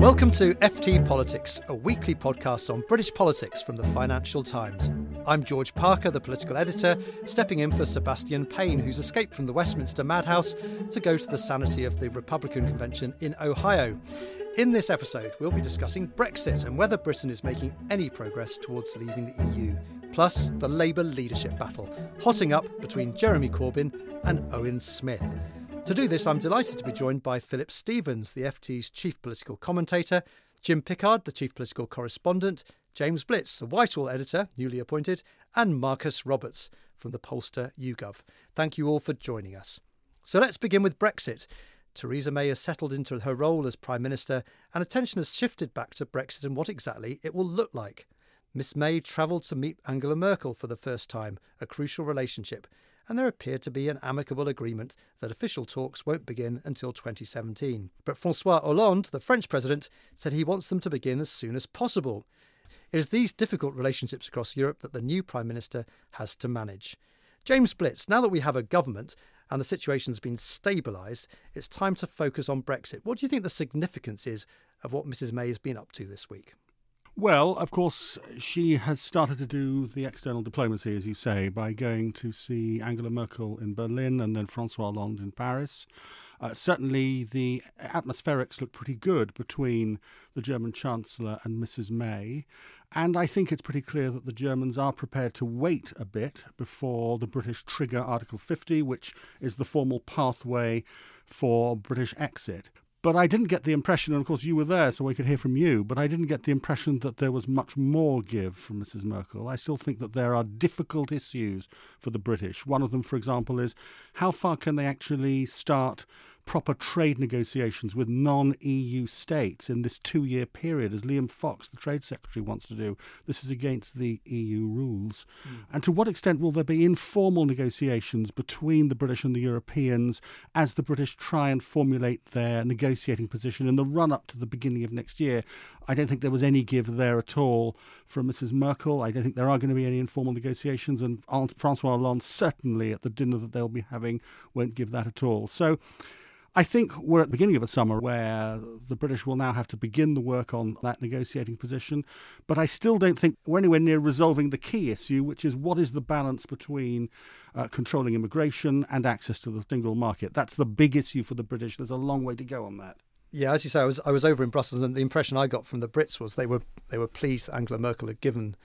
Welcome to FT Politics, a weekly podcast on British politics from the Financial Times. I'm George Parker, the political editor, stepping in for Sebastian Payne, who's escaped from the Westminster madhouse to go to the sanity of the Republican convention in Ohio. In this episode, we'll be discussing Brexit and whether Britain is making any progress towards leaving the EU, plus the Labour leadership battle, hotting up between Jeremy Corbyn and Owen Smith. To do this, I'm delighted to be joined by Philip Stephens, the FT's chief political commentator, Jim Pickard, the chief political correspondent, James Blitz, the Whitehall editor, newly appointed, and Marcus Roberts from the pollster YouGov. Thank you all for joining us. So let's begin with Brexit. Theresa May has settled into her role as Prime Minister, and attention has shifted back to Brexit and what exactly it will look like. Miss May travelled to meet Angela Merkel for the first time, a crucial relationship, and there appeared to be an amicable agreement that official talks won't begin until 2017. But Francois Hollande, the French president, said he wants them to begin as soon as possible. It is these difficult relationships across Europe that the new Prime Minister has to manage. James Blitz, now that we have a government and the situation's been stabilised, it's time to focus on Brexit. What do you think the significance is of what Mrs May has been up to this week? Well, of course, she has started to do the external diplomacy, as you say, by going to see Angela Merkel in Berlin and then Francois Hollande in Paris. Uh, certainly, the atmospherics look pretty good between the German Chancellor and Mrs. May. And I think it's pretty clear that the Germans are prepared to wait a bit before the British trigger Article 50, which is the formal pathway for British exit. But I didn't get the impression, and of course you were there, so we could hear from you, but I didn't get the impression that there was much more give from Mrs. Merkel. I still think that there are difficult issues for the British. One of them, for example, is how far can they actually start proper trade negotiations with non EU states in this two year period, as Liam Fox, the Trade Secretary, wants to do. This is against the EU rules. Mm. And to what extent will there be informal negotiations between the British and the Europeans as the British try and formulate their negotiating position in the run up to the beginning of next year? I don't think there was any give there at all from Mrs. Merkel. I don't think there are going to be any informal negotiations, and Francois Hollande certainly at the dinner that they'll be having won't give that at all. So I think we're at the beginning of a summer where the British will now have to begin the work on that negotiating position. But I still don't think we're anywhere near resolving the key issue, which is what is the balance between uh, controlling immigration and access to the single market. That's the big issue for the British. There's a long way to go on that. Yeah, as you say, I was I was over in Brussels, and the impression I got from the Brits was they were they were pleased that Angela Merkel had given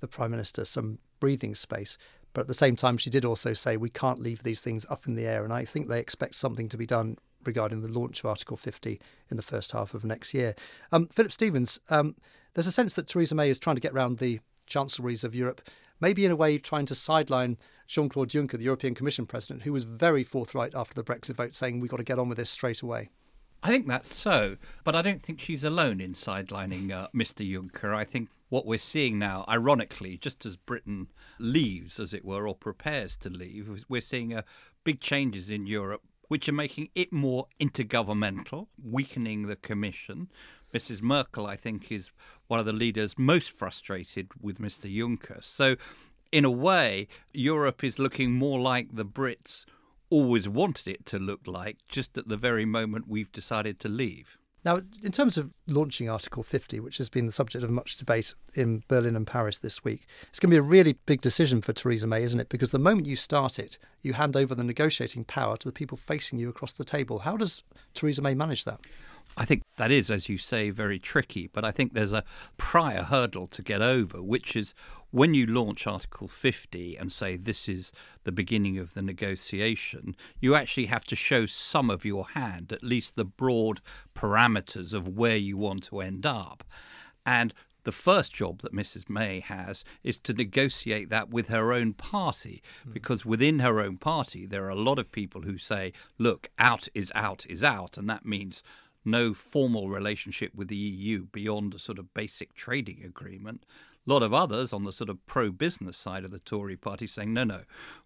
the Prime Minister some breathing space. But at the same time, she did also say we can't leave these things up in the air, and I think they expect something to be done regarding the launch of Article 50 in the first half of next year. Um, Philip Stephens, um, there's a sense that Theresa May is trying to get around the chancelleries of Europe, maybe in a way trying to sideline Jean Claude Juncker, the European Commission president, who was very forthright after the Brexit vote, saying we've got to get on with this straight away. I think that's so, but I don't think she's alone in sidelining uh, Mr. Juncker. I think what we're seeing now, ironically, just as Britain leaves, as it were, or prepares to leave, we're seeing uh, big changes in Europe which are making it more intergovernmental, weakening the Commission. Mrs. Merkel, I think, is one of the leaders most frustrated with Mr. Juncker. So, in a way, Europe is looking more like the Brits always wanted it to look like, just at the very moment we've decided to leave. Now, in terms of launching Article 50, which has been the subject of much debate in Berlin and Paris this week, it's going to be a really big decision for Theresa May, isn't it? Because the moment you start it, you hand over the negotiating power to the people facing you across the table. How does Theresa May manage that? I think that is, as you say, very tricky. But I think there's a prior hurdle to get over, which is when you launch Article 50 and say this is the beginning of the negotiation, you actually have to show some of your hand, at least the broad parameters of where you want to end up. And the first job that Mrs. May has is to negotiate that with her own party, mm. because within her own party, there are a lot of people who say, look, out is out is out, and that means no formal relationship with the EU beyond a sort of basic trading agreement. A lot of others on the sort of pro business side of the Tory party saying, no, no,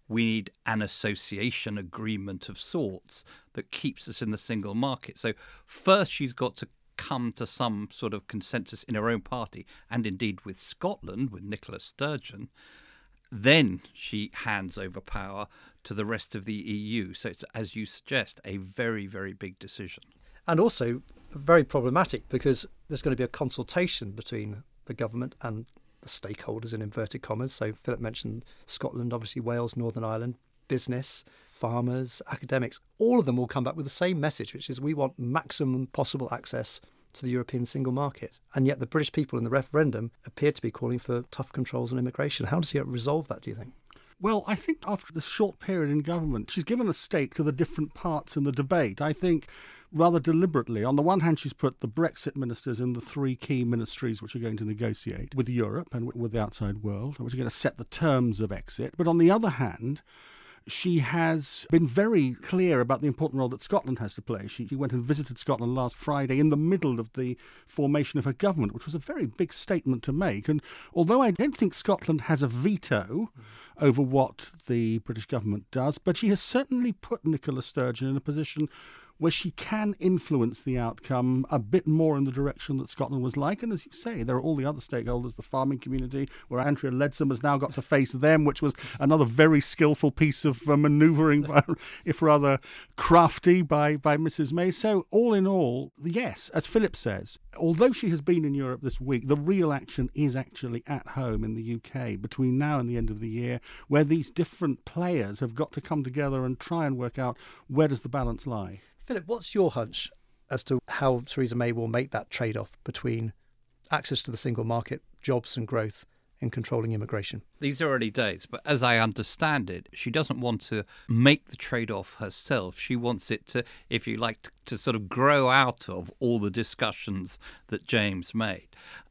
we need an association agreement of sorts that keeps us in the single market. So, first, she's got to come to some sort of consensus in her own party, and indeed with Scotland, with Nicola Sturgeon, then she hands over power to the rest of the EU. So it's, as you suggest, a very, very big decision. And also very problematic because there's going to be a consultation between the government and the stakeholders in inverted commas. So Philip mentioned Scotland, obviously Wales, Northern Ireland, business, farmers, academics, all of them will come back with the same message, which is we want maximum possible access to the European single market. And yet the British people in the referendum appear to be calling for tough controls on immigration. How does he resolve that, do you think? Well, I think after this short period in government, she's given a stake to the different parts in the debate. I think rather deliberately. On the one hand, she's put the Brexit ministers in the three key ministries which are going to negotiate with Europe and with the outside world, which are going to set the terms of exit. But on the other hand, she has been very clear about the important role that Scotland has to play. She, she, went and visited Scotland last Friday in the middle of the formation of her government, which was a very big statement to make. And although I don't think Scotland has a veto over what the British government does, but she has certainly put Nicola Sturgeon in a position where she can influence the outcome a bit more in the direction that Scotland was like. And as you say, there are all the other stakeholders, the farming community, where Andrea Leadsom has now got to face them, which was another very skillful piece of uh, manoeuvring, if rather crafty, by, by Mrs. May. So, all in all, yes, as Philip says, although she has been in Europe this week, the real action is actually at home in the UK between now and the end of the year, where these different players have got to come together and try and work out where does the balance lie. Philip, what's your hunch as to how Theresa May will make that trade off between access to the single market, jobs and growth, in controlling immigration? These are early days, but as I understand it, she doesn't want to make the trade off herself. She wants it to, if you like, to, to, sort of grow out of all the discussions that James made.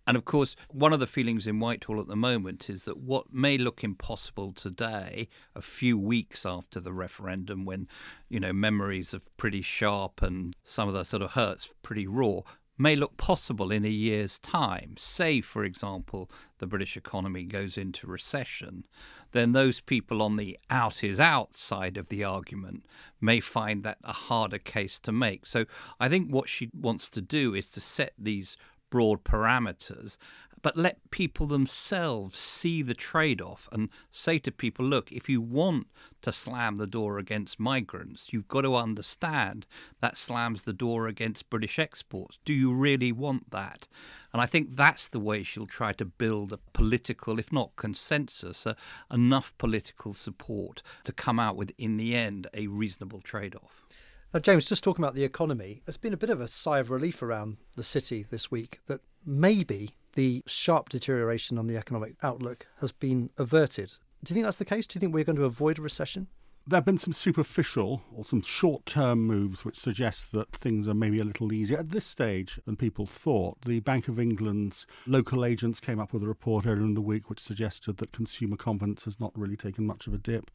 And of course, one of the feelings in Whitehall at the moment is that what may look impossible today, a few weeks after the referendum, when, you know, memories of pretty sharp and some of the sort of hurts pretty raw, may look possible in a year's time. Say, for example, the British economy goes into recession, then those people on the out is out side of the argument may find that a harder case to make. So I think what she wants to do is to set these broad parameters but let people themselves see the trade off and say to people, look, if you want to slam the door against migrants, you've got to understand that slams the door against British exports. Do you really want that? And I think that's the way she'll try to build a political, if not consensus, uh, enough political support to come out with, in the end, a reasonable trade off. Now, James, just talking about the economy, there's been a bit of a sigh of relief around the city this week that maybe the sharp deterioration on the economic outlook has been averted. Do you think that's the case? Do you think we're going to avoid a recession? There have been some superficial or some short term moves which suggest that things are maybe a little easier at this stage than people thought. The Bank of England's local agents came up with a report earlier in the week which suggested that consumer confidence has not really taken much of a dip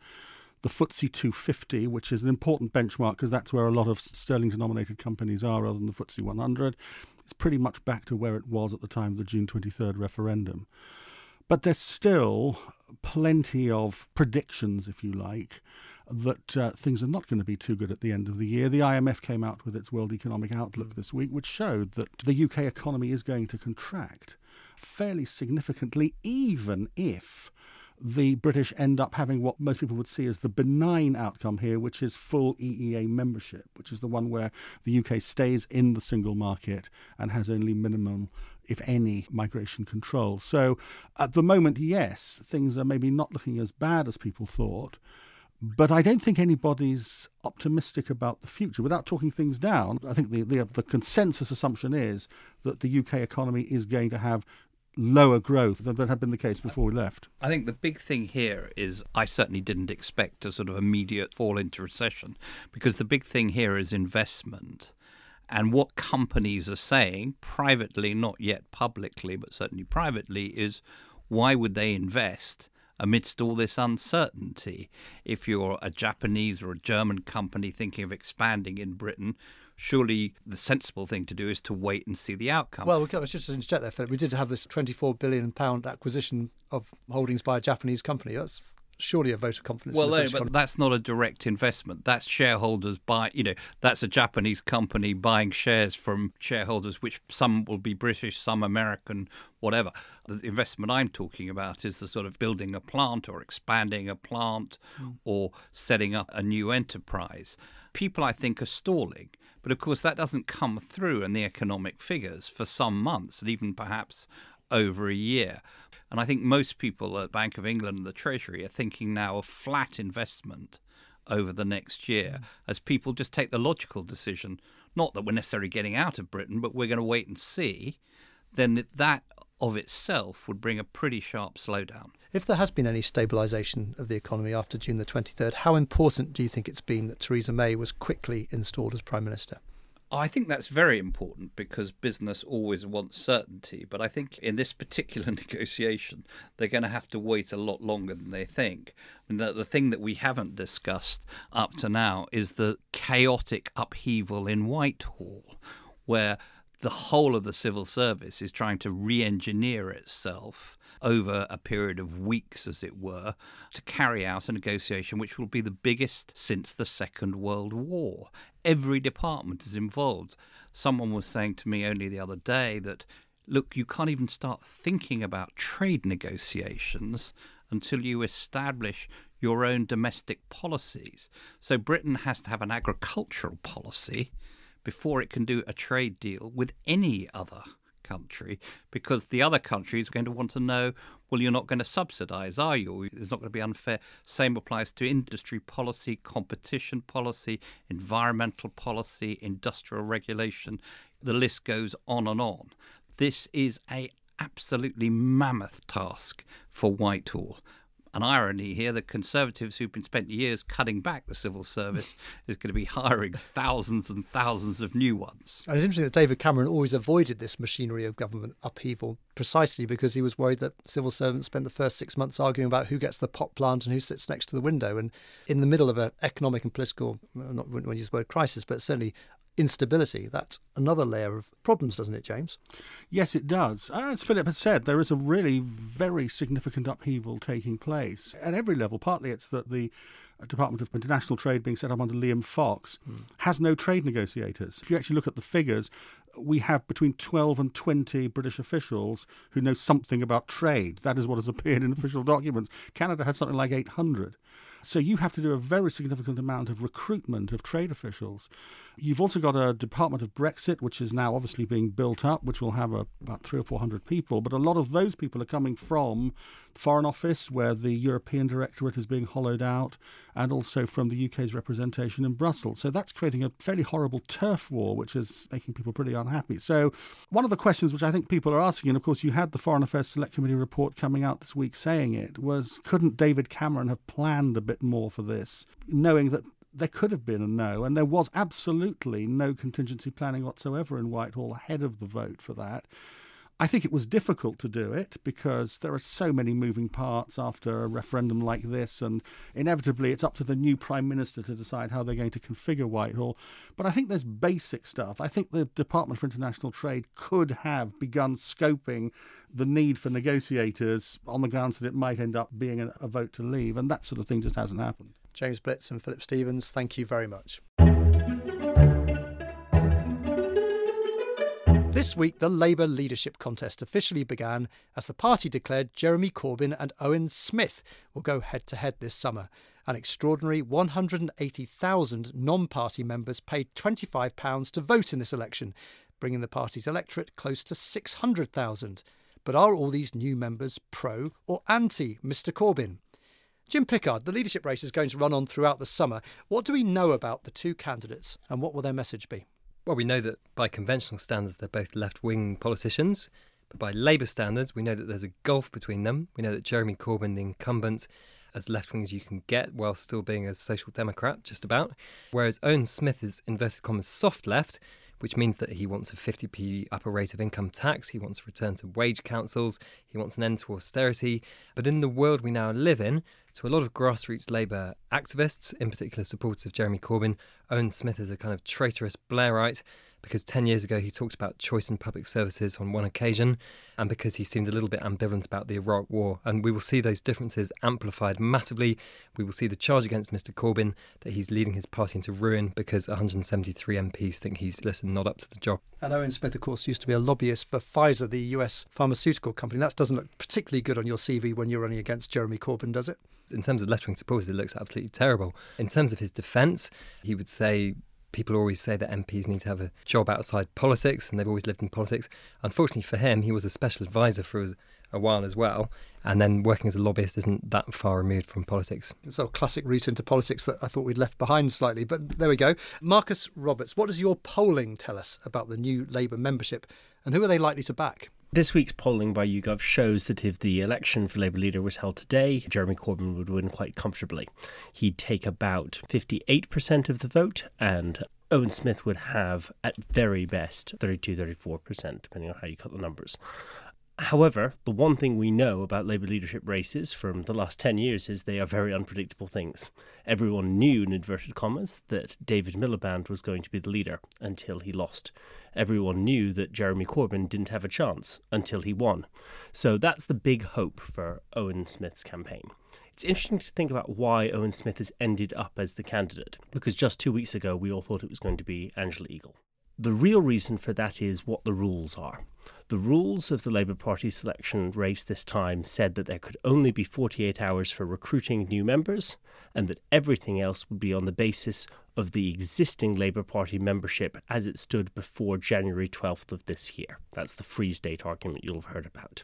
the FTSE 250, which is an important benchmark because that's where a lot of sterling denominated companies are rather than the FTSE 100, it's pretty much back to where it was at the time of the June 23rd referendum. But there's still plenty of predictions, if you like, that uh, things are not going to be too good at the end of the year. The IMF came out with its World Economic Outlook this week, which showed that the UK economy is going to contract fairly significantly, even if the British end up having what most people would see as the benign outcome here, which is full EEA membership, which is the one where the UK stays in the single market and has only minimum if any, migration control. So at the moment, yes, things are maybe not looking as bad as people thought. But I don't think anybody's optimistic about the future. Without talking things down, I think the, the, the consensus assumption is that the UK economy is going to have lower growth than, had been the case before we left. I think the big thing here is I certainly didn't expect a sort of immediate fall into recession because the big thing here is investment. And what companies are saying, privately, not yet publicly, but certainly privately, is why would they invest amidst all this uncertainty? If you're a Japanese or a German company thinking of expanding in Britain, surely the sensible thing to do is to wait and see the outcome. Well, I was just interject there, Philip. We did have this 24 billion pound acquisition of holdings by a Japanese company. That's surely a vote of confidence. Well, no, but economy. that's not a direct investment. That's shareholders buy. You know, that's a Japanese company buying shares from shareholders, which some will be British, some American, whatever. The investment I'm talking about is the sort of building a plant or expanding a plant mm. or setting up a new enterprise. People, I think, are stalling. But of course, that doesn't come through in the economic figures for some months and even perhaps over a year. And I think most people at Bank of England and the Treasury are thinking now of flat investment over the next year as people just take the logical decision not that we're necessarily getting out of Britain, but we're going to wait and see, then that of itself would bring a pretty sharp slowdown. If there has been any stabilisation of the economy after June the 23rd, how important do you think it's been that Theresa May was quickly installed as Prime Minister? I think that's very important because business always wants certainty. But I think in this particular negotiation, they're going to have to wait a lot longer than they think. And the, the thing that we haven't discussed up to now is the chaotic upheaval in Whitehall, where the whole of the civil service is trying to re engineer itself over a period of weeks, as it were, to carry out a negotiation which will be the biggest since the Second World War. Every department is involved. Someone was saying to me only the other day that, look, you can't even start thinking about trade negotiations until you establish your own domestic policies. So Britain has to have an agricultural policy before it can do a trade deal with any other country because the other country is going to want to know well, you're not going to subsidise, are you? It's not going to be unfair. Same applies to industry policy, competition policy, environmental policy, industrial regulation. The list goes on and on. This is a absolutely mammoth task for Whitehall an irony here that Conservatives who've been spent years cutting back the civil service is going to be hiring thousands and thousands of new ones. And it's interesting that David Cameron always avoided this machinery of government upheaval precisely because he was worried that civil servants spent the first six months arguing about who gets the pot plant and who sits next to the window. And in the middle of an economic and political, not when you use the word crisis, but certainly instability. That's another layer of problems, doesn't it, James? Yes, it does. As Philip has said, there is a really very significant upheaval taking place at every level. Partly it's that the Department of International Trade being set up under Liam Fox mm. has no trade negotiators. If you actually look at the figures, we have between 12 and 20 British officials who know something about trade. That is what has appeared in official documents. Canada has something like 800. So you have to do a very significant amount of recruitment of trade officials. You've also got a Department of Brexit, which is now obviously being built up, which will have a, about three or four hundred people. But a lot of those people are coming from the Foreign Office, where the European Directorate is being hollowed out, and also from the UK's representation in Brussels. So that's creating a fairly horrible turf war, which is making people pretty unhappy. So one of the questions which I think people are asking, and of course you had the Foreign Affairs Select Committee report coming out this week saying it, was couldn't David Cameron have planned a bit more for this, knowing that there could have been a no, and there was absolutely no contingency planning whatsoever in Whitehall ahead of the vote for that. I think it was difficult to do it because there are so many moving parts after a referendum like this, and inevitably it's up to the new Prime Minister to decide how they're going to configure Whitehall. But I think there's basic stuff. I think the Department for International Trade could have begun scoping the need for negotiators on the grounds that it might end up being a, vote to leave, and that sort of thing just hasn't happened. James Blitz and Philip Stephens, thank you very much. This week, the Labour leadership contest officially began as the party declared Jeremy Corbyn and Owen Smith will go head to head this summer. An extraordinary 180,000 non party members paid £25 to vote in this election, bringing the party's electorate close to 600,000. But are all these new members pro or anti Mr Corbyn? Jim Pickard, the leadership race is going to run on throughout the summer. What do we know about the two candidates and what will their message be? Well, we know that by conventional standards, they're both left wing politicians. But by Labour standards, we know that there's a gulf between them. We know that Jeremy Corbyn, the incumbent, as left wing as you can get while still being a social democrat, just about. Whereas Owen Smith is inverted commas soft left, which means that he wants a 50p upper rate of income tax, he wants a return to wage councils, he wants an end to austerity. But in the world we now live in, to a lot of grassroots Labour activists, in particular supporters of Jeremy Corbyn, Owen Smith is a kind of traitorous Blairite because 10 years ago he talked about choice in public services on one occasion, and because he seemed a little bit ambivalent about the Iraq War. And we will see those differences amplified massively. We will see the charge against Mr. Corbyn that he's leading his party into ruin because 173 MPs think he's, listen, not up to the job. And Owen Smith, of course, used to be a lobbyist for Pfizer, the US pharmaceutical company. That doesn't look particularly good on your CV when you're running against Jeremy Corbyn, does it? In terms of left wing supporters, it looks absolutely terrible. In terms of his defence, he would say people always say that MPs need to have a job outside politics, and they've always lived in politics. Unfortunately for him, he was a special advisor for a while as well, and then working as a lobbyist isn't that far removed from politics. So, classic route into politics that I thought we'd left behind slightly, but there we go. Marcus Roberts, what does your polling tell us about the new Labour membership, and who are they likely to back? This week's polling by YouGov shows that if the election for Labour leader was held today, Jeremy Corbyn would win quite comfortably. He'd take about 58% of the vote, and Owen Smith would have, at very best, 32 34%, depending on how you cut the numbers. However, the one thing we know about Labour leadership races from the last 10 years is they are very unpredictable things. Everyone knew, in inverted commas, that David Miliband was going to be the leader until he lost. Everyone knew that Jeremy Corbyn didn't have a chance until he won. So that's the big hope for Owen Smith's campaign. It's interesting to think about why Owen Smith has ended up as the candidate, because just two weeks ago we all thought it was going to be Angela Eagle. The real reason for that is what the rules are. The rules of the Labour Party selection race this time said that there could only be 48 hours for recruiting new members, and that everything else would be on the basis of the existing Labour Party membership as it stood before January 12th of this year. That's the freeze date argument you'll have heard about.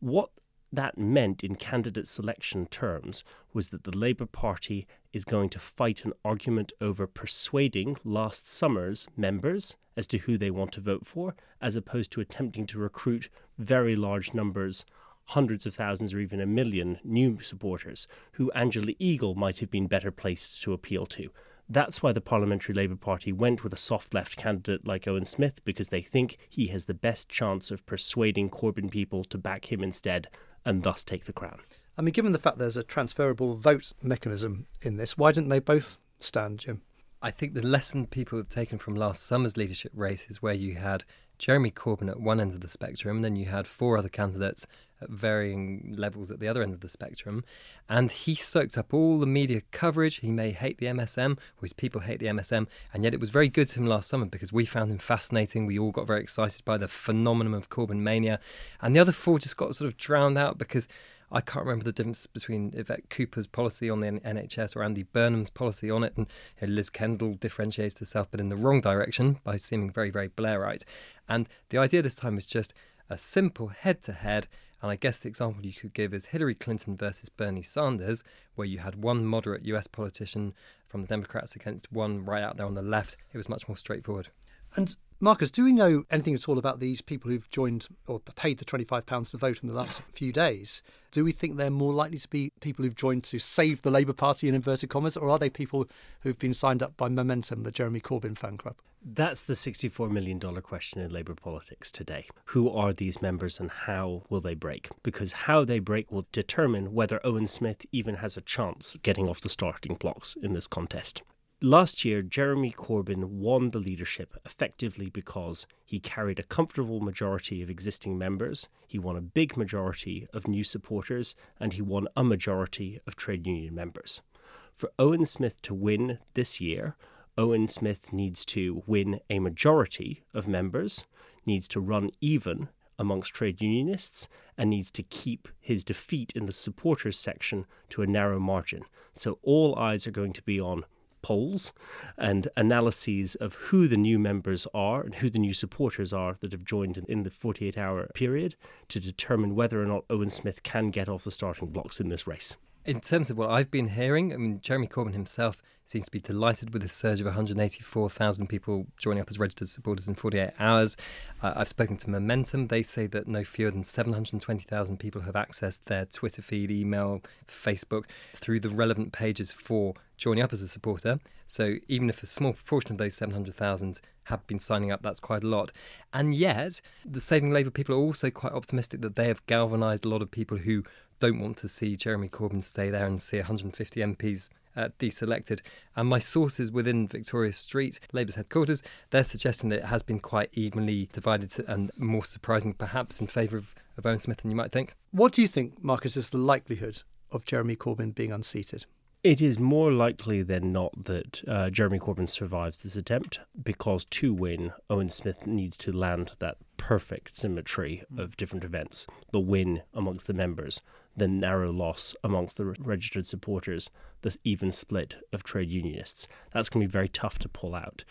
What that meant in candidate selection terms was that the Labour Party is going to fight an argument over persuading last summer's members as to who they want to vote for, as opposed to attempting to recruit very large numbers, hundreds of thousands or even a million new supporters, who Angela Eagle might have been better placed to appeal to. That's why the Parliamentary Labour Party went with a soft left candidate like Owen Smith, because they think he has the best chance of persuading Corbyn people to back him instead and thus take the crown. I mean, given the fact there's a transferable vote mechanism in this, why didn't they both stand, Jim? I think the lesson people have taken from last summer's leadership race is where you had Jeremy Corbyn at one end of the spectrum, and then you had four other candidates at varying levels at the other end of the spectrum. And he soaked up all the media coverage. He may hate the MSM, or his people hate the MSM, and yet it was very good to him last summer because we found him fascinating. We all got very excited by the phenomenon of Corbyn mania. And the other four just got sort of drowned out because I can't remember the difference between Yvette Cooper's policy on the NHS or Andy Burnham's policy on it. And you know, Liz Kendall differentiates herself, but in the wrong direction by seeming very, very Blairite. And the idea this time is just a simple head to head and I guess the example you could give is Hillary Clinton versus Bernie Sanders, where you had one moderate US politician from the Democrats against one right out there on the left. It was much more straightforward. And Marcus, do we know anything at all about these people who've joined or paid the £25 to vote in the last few days? Do we think they're more likely to be people who've joined to save the Labour Party in inverted commas, or are they people who've been signed up by Momentum, the Jeremy Corbyn fan club? That's the $64 million question in Labour politics today. Who are these members and how will they break? Because how they break will determine whether Owen Smith even has a chance getting off the starting blocks in this contest. Last year, Jeremy Corbyn won the leadership effectively because he carried a comfortable majority of existing members, he won a big majority of new supporters, and he won a majority of trade union members. For Owen Smith to win this year, Owen Smith needs to win a majority of members, needs to run even amongst trade unionists, and needs to keep his defeat in the supporters section to a narrow margin. So all eyes are going to be on polls and analyses of who the new members are and who the new supporters are that have joined in the 48 hour period to determine whether or not Owen Smith can get off the starting blocks in this race. In terms of what I've been hearing, I mean, Jeremy Corbyn himself seems to be delighted with the surge of 184,000 people joining up as registered supporters in 48 hours. Uh, I've spoken to Momentum. They say that no fewer than 720,000 people have accessed their Twitter feed, email, Facebook through the relevant pages for joining up as a supporter. So even if a small proportion of those 700,000 have been signing up. That's quite a lot. And yet, the Saving Labour people are also quite optimistic that they have galvanised a lot of people who don't want to see Jeremy Corbyn stay there and see 150 MPs uh, deselected. And my sources within Victoria Street, Labour's headquarters, they're suggesting that it has been quite evenly divided and more surprising, perhaps, in favour of, of Owen Smith than you might think. What do you think, Marcus, is the likelihood of Jeremy Corbyn being unseated? It is more likely than not that uh, Jeremy Corbyn survives this attempt because to win, Owen Smith needs to land that perfect symmetry of different events the win amongst the members, the narrow loss amongst the registered supporters, the even split of trade unionists. That's going to be very tough to pull out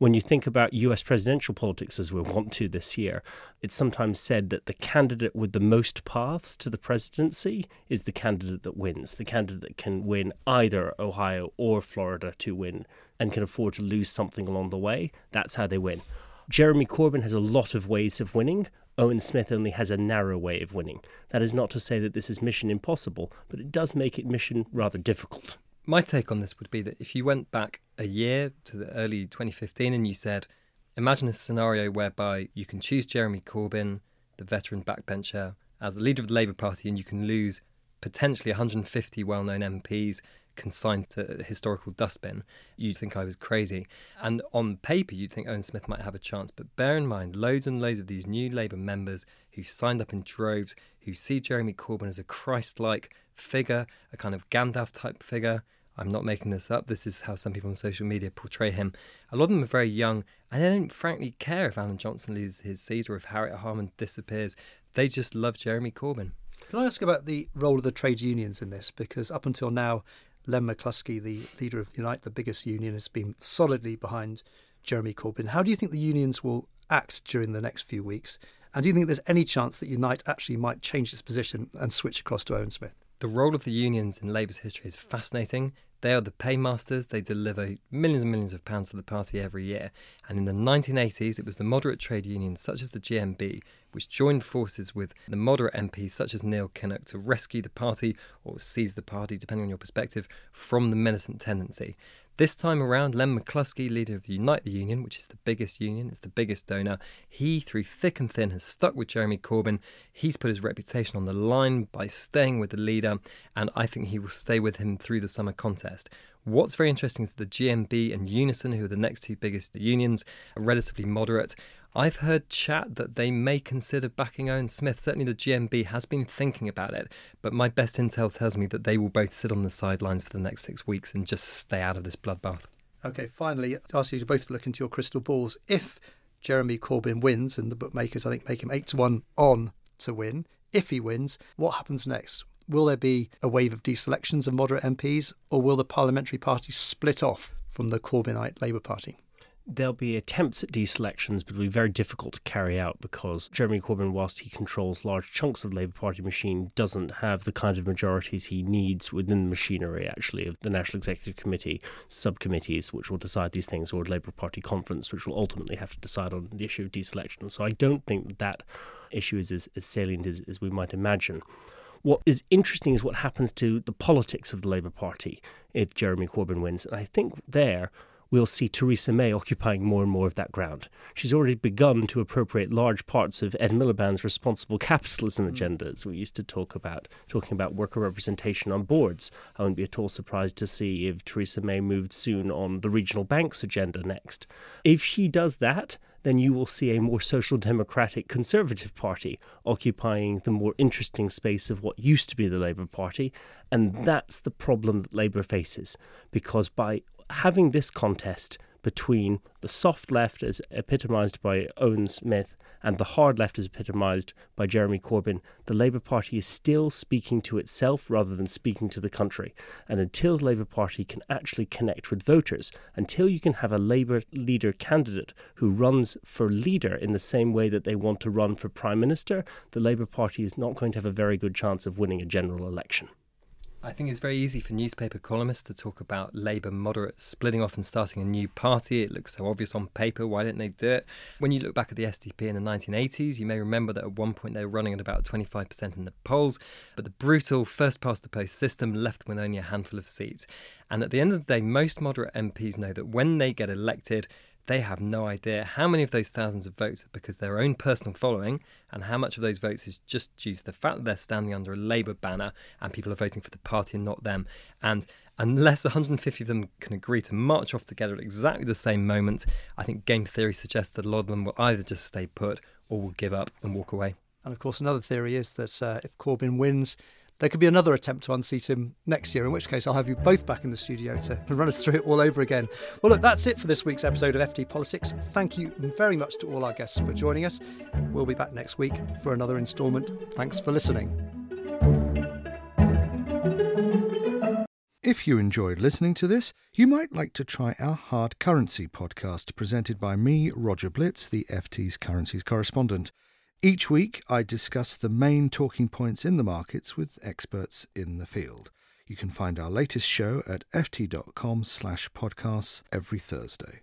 when you think about US presidential politics as we want to this year, it's sometimes said that the candidate with the most paths to the presidency is the candidate that wins, the candidate that can win either Ohio or Florida to win and can afford to lose something along the way. That's how they win. Jeremy Corbyn has a lot of ways of winning. Owen Smith only has a narrow way of winning. That is not to say that this is mission impossible, but it does make it mission rather difficult. My take on this would be that if you went back a year to the early 2015 and you said, imagine a scenario whereby you can choose Jeremy Corbyn, the veteran backbencher, as the leader of the Labour Party, and you can lose potentially 150 well known MPs consigned to a historical dustbin, you'd think I was crazy. And on paper, you'd think Owen Smith might have a chance. But bear in mind, loads and loads of these new Labour members who signed up in droves, who see Jeremy Corbyn as a Christ like figure, a kind of Gandalf type figure. I'm not making this up. This is how some people on social media portray him. A lot of them are very young, and they don't frankly care if Alan Johnson loses his seat or if Harriet Harman disappears. They just love Jeremy Corbyn. Can I ask about the role of the trade unions in this? Because up until now, Len McCluskey, the leader of Unite, the biggest union, has been solidly behind Jeremy Corbyn. How do you think the unions will act during the next few weeks? And do you think there's any chance that Unite actually might change its position and switch across to Owen Smith? The role of the unions in Labour's history is fascinating. They are the paymasters. They deliver millions and millions of pounds to the party every year. And in the 1980s, it was the moderate trade unions, such as the GMB, which joined forces with the moderate MPs, such as Neil Kinnock, to rescue the party or seize the party, depending on your perspective, from the militant tendency. This time around, Len McCluskey, leader of the Unite the Union, which is the biggest union, it's the biggest donor, he, through thick and thin, has stuck with Jeremy Corbyn. He's put his reputation on the line by staying with the leader, and I think he will stay with him through the summer contest. What's very interesting is that the GMB and Unison, who are the next two biggest unions, are relatively moderate. I've heard chat that they may consider backing Owen Smith. Certainly, the GMB has been thinking about it, but my best intel tells me that they will both sit on the sidelines for the next six weeks and just stay out of this bloodbath. Okay, finally, I ask you to both look into your crystal balls. If Jeremy Corbyn wins, and the bookmakers, I think, make him 8 to 1 on to win, if he wins, what happens next? Will there be a wave of deselections of moderate MPs, or will the parliamentary party split off from the Corbynite Labour Party? There'll be attempts at deselections, but it'll be very difficult to carry out because Jeremy Corbyn, whilst he controls large chunks of the Labour Party machine, doesn't have the kind of majorities he needs within the machinery, actually, of the National Executive Committee, subcommittees, which will decide these things, or Labour Party conference, which will ultimately have to decide on the issue of deselection. So I don't think that, that issue is as, as salient as, as we might imagine. What is interesting is what happens to the politics of the Labour Party if Jeremy Corbyn wins. And I think there we'll see Theresa May occupying more and more of that ground. She's already begun to appropriate large parts of Ed Miliband's responsible capitalism mm. agenda, we used to talk about, talking about worker representation on boards. I wouldn't be at all surprised to see if Theresa May moved soon on the regional banks agenda next. If she does that, then you will see a more social democratic conservative party occupying the more interesting space of what used to be the Labour Party. And that's the problem that Labour faces, because by having this contest between the soft left as epitomised by Owen Smith and the hard left as epitomised by Jeremy Corbyn, the Labour Party is still speaking to itself rather than speaking to the country. And until the Labour Party can actually connect with voters, until you can have a Labour leader candidate who runs for leader in the same way that they want to run for Prime Minister, the Labour Party is not going to have a very good chance of winning a general election. I think it's very easy for newspaper columnists to talk about Labour moderates splitting off and starting a new party. It looks so obvious on paper. Why didn't they do it? When you look back at the SDP in the 1980s, you may remember that at one point they were running at about 25% in the polls, but the brutal first past the post system left them with only a handful of seats. And at the end of the day, most moderate MPs know that when they get elected, they have no idea how many of those thousands of votes are because their own personal following and how much of those votes is just due to the fact that they're standing under a Labour banner and people are voting for the party and not them. And unless 150 of them can agree to march off together at exactly the same moment, I think game theory suggests that a lot of them will either just stay put or will give up and walk away. And of course, another theory is that uh, if Corbyn wins, there could be another attempt to unseat him next year, in which case I'll have you both back in the studio to run us through it all over again. Well, look, that's it for this week's episode of FT Politics. Thank you very much to all our guests for joining us. We'll be back next week for another instalment. Thanks for listening. If you enjoyed listening to this, you might like to try our Hard Currency podcast presented by me, Roger Blitz, the FT's currencies correspondent. Each week, I discuss the main talking points in the markets with experts in the field. You can find our latest show at ft.com slash podcasts every Thursday.